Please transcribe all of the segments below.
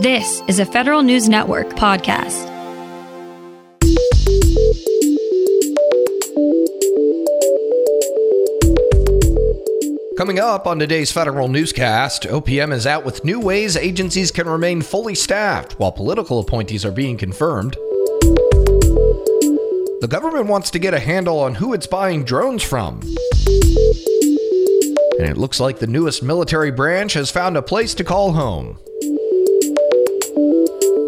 This is a Federal News Network podcast. Coming up on today's federal newscast, OPM is out with new ways agencies can remain fully staffed while political appointees are being confirmed. The government wants to get a handle on who it's buying drones from. And it looks like the newest military branch has found a place to call home.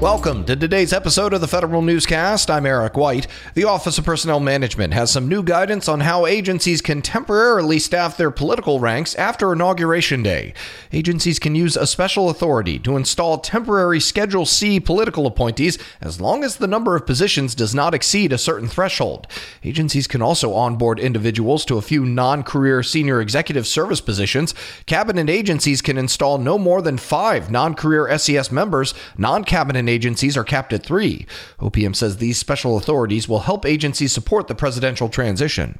Welcome to today's episode of the Federal Newscast. I'm Eric White. The Office of Personnel Management has some new guidance on how agencies can temporarily staff their political ranks after Inauguration Day. Agencies can use a special authority to install temporary Schedule C political appointees as long as the number of positions does not exceed a certain threshold. Agencies can also onboard individuals to a few non career senior executive service positions. Cabinet agencies can install no more than five non career SES members. Non cabinet agencies are capped at three. OPM says these special authorities will help agencies support the presidential transition.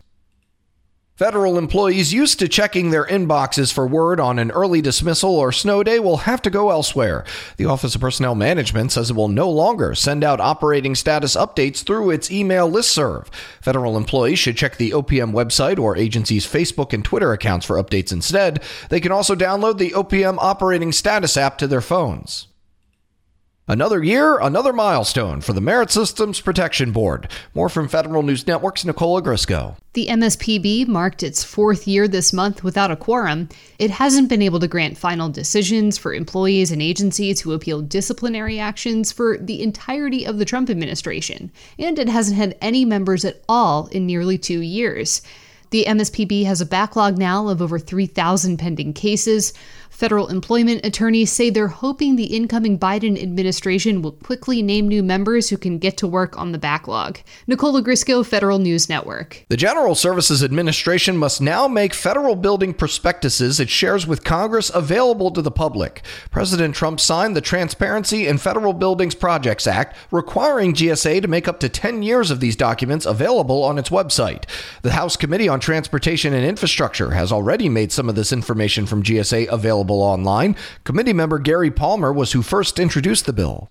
Federal employees used to checking their inboxes for word on an early dismissal or snow day will have to go elsewhere. The Office of Personnel Management says it will no longer send out operating status updates through its email listserv. Federal employees should check the OPM website or agency's Facebook and Twitter accounts for updates instead. They can also download the OPM operating status app to their phones. Another year, another milestone for the Merit Systems Protection Board. More from Federal News Network's Nicole Ogrysko. The MSPB marked its fourth year this month without a quorum. It hasn't been able to grant final decisions for employees and agencies who appeal disciplinary actions for the entirety of the Trump administration, and it hasn't had any members at all in nearly two years. The MSPB has a backlog now of over 3,000 pending cases. Federal employment attorneys say they're hoping the incoming Biden administration will quickly name new members who can get to work on the backlog. Nicole Ogrysko, Federal News Network. The General Services Administration must now make federal building prospectuses it shares with Congress available to the public. President Trump signed the Transparency in Federal Buildings Projects Act, requiring GSA to make up to 10 years of these documents available on its website. The House Committee on Transportation and Infrastructure has already made some of this information from GSA available available online. Committee member Gary Palmer was who first introduced the bill.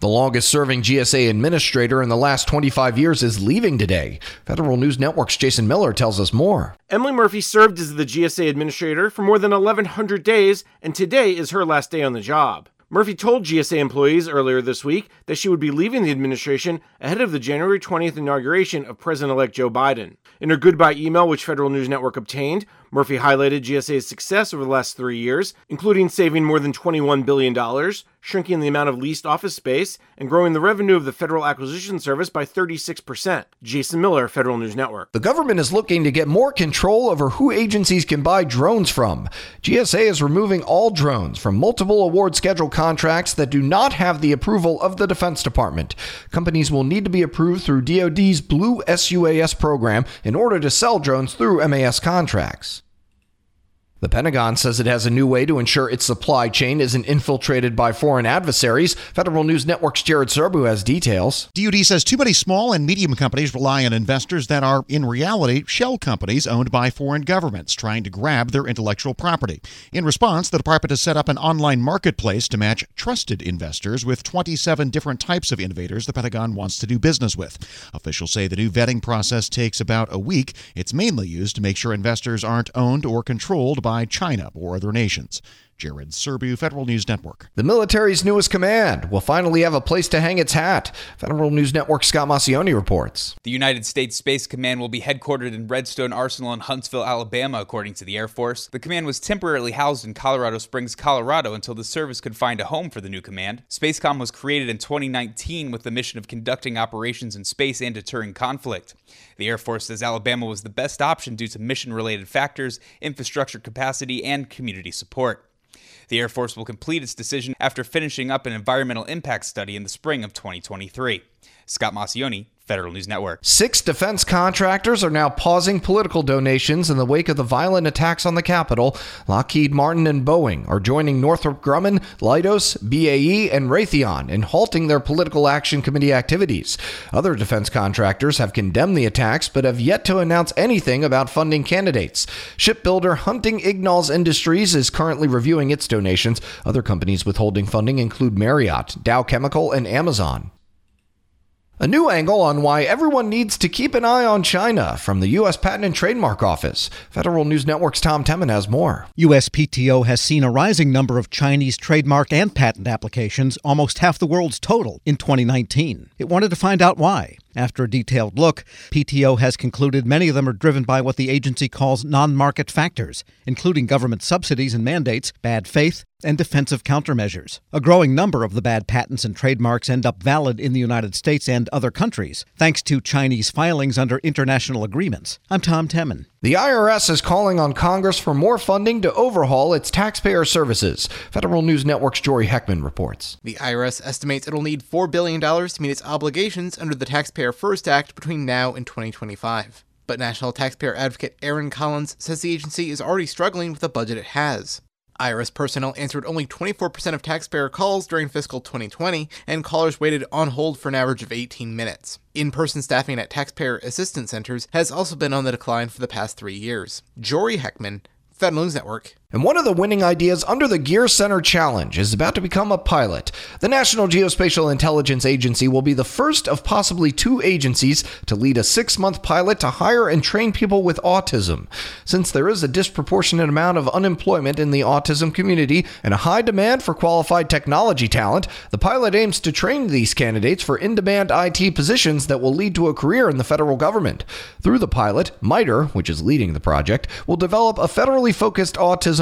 The longest serving GSA administrator in the last 25 years is leaving today. Federal News Network's Jason Miller tells us more. Emily Murphy served as the GSA administrator for more than 1,100 days, and today is her last day on the job. Murphy told GSA employees earlier this week that she would be leaving the administration ahead of the January 20th inauguration of President elect Joe Biden. In her goodbye email, which Federal News Network obtained, Murphy highlighted GSA's success over the last three years, including saving more than $21 billion, shrinking the amount of leased office space, and growing the revenue of the Federal Acquisition Service by 36%. Jason Miller, Federal News Network. The government is looking to get more control over who agencies can buy drones from. GSA is removing all drones from multiple award schedule contracts that do not have the approval of the Defense Department. Companies will need to be approved through DoD's Blue SUAS program in order to sell drones through MAS contracts. The Pentagon says it has a new way to ensure its supply chain isn't infiltrated by foreign adversaries. Federal News Network's Jared Serbu has details. DoD says too many small and medium companies rely on investors that are, in reality, shell companies owned by foreign governments trying to grab their intellectual property. In response, the department has set up an online marketplace to match trusted investors with 27 different types of innovators the Pentagon wants to do business with. Officials say the new vetting process takes about a week. It's mainly used to make sure investors aren't owned or controlled by by China or other nations. Jared Serbu, Federal News Network. The military's newest command will finally have a place to hang its hat. Federal News Network Scott Maucione reports. The United States Space Command will be headquartered in Redstone Arsenal in Huntsville, Alabama, according to the Air Force. The command was temporarily housed in Colorado Springs, Colorado until the service could find a home for the new command. Spacecom was created in 2019 with the mission of conducting operations in space and deterring conflict. The Air Force says Alabama was the best option due to mission related factors, infrastructure capacity, and community support. The Air Force will complete its decision after finishing up an environmental impact study in the spring of 2023. Scott Maucione, Federal News Network. Six defense contractors are now pausing political donations in the wake of the violent attacks on the Capitol. Lockheed Martin and Boeing are joining Northrop Grumman, Leidos, BAE, and Raytheon in halting their political action committee activities. Other defense contractors have condemned the attacks but have yet to announce anything about funding candidates. Shipbuilder Huntington Ingalls Industries is currently reviewing its donations. Other companies withholding funding include Marriott, Dow Chemical, and Amazon. A new angle on why everyone needs to keep an eye on China from the U.S. Patent and Trademark Office. Federal News Network's Tom Temin has more. USPTO has seen a rising number of Chinese trademark and patent applications, almost half the world's total, in 2019. It wanted to find out why. After a detailed look, PTO has concluded many of them are driven by what the agency calls non market factors, including government subsidies and mandates, bad faith, and defensive countermeasures. A growing number of the bad patents and trademarks end up valid in the United States and other countries, thanks to Chinese filings under international agreements. I'm Tom Temin. The IRS is calling on Congress for more funding to overhaul its taxpayer services. Federal News Network's Jory Heckman reports. The IRS estimates it'll need $4 billion to meet its obligations under the Taxpayer First Act between now and 2025. But National Taxpayer Advocate Erin Collins says the agency is already struggling with the budget it has. IRS personnel answered only 24% of taxpayer calls during fiscal 2020, and callers waited on hold for an average of 18 minutes. In person staffing at taxpayer assistance centers has also been on the decline for the past three years. Jory Heckman, Federal News Network. And one of the winning ideas under the Gear Center Challenge is about to become a pilot. The National Geospatial Intelligence Agency will be the first of possibly two agencies to lead a six month pilot to hire and train people with autism. Since there is a disproportionate amount of unemployment in the autism community and a high demand for qualified technology talent, the pilot aims to train these candidates for in demand IT positions that will lead to a career in the federal government. Through the pilot, MITRE, which is leading the project, will develop a federally focused autism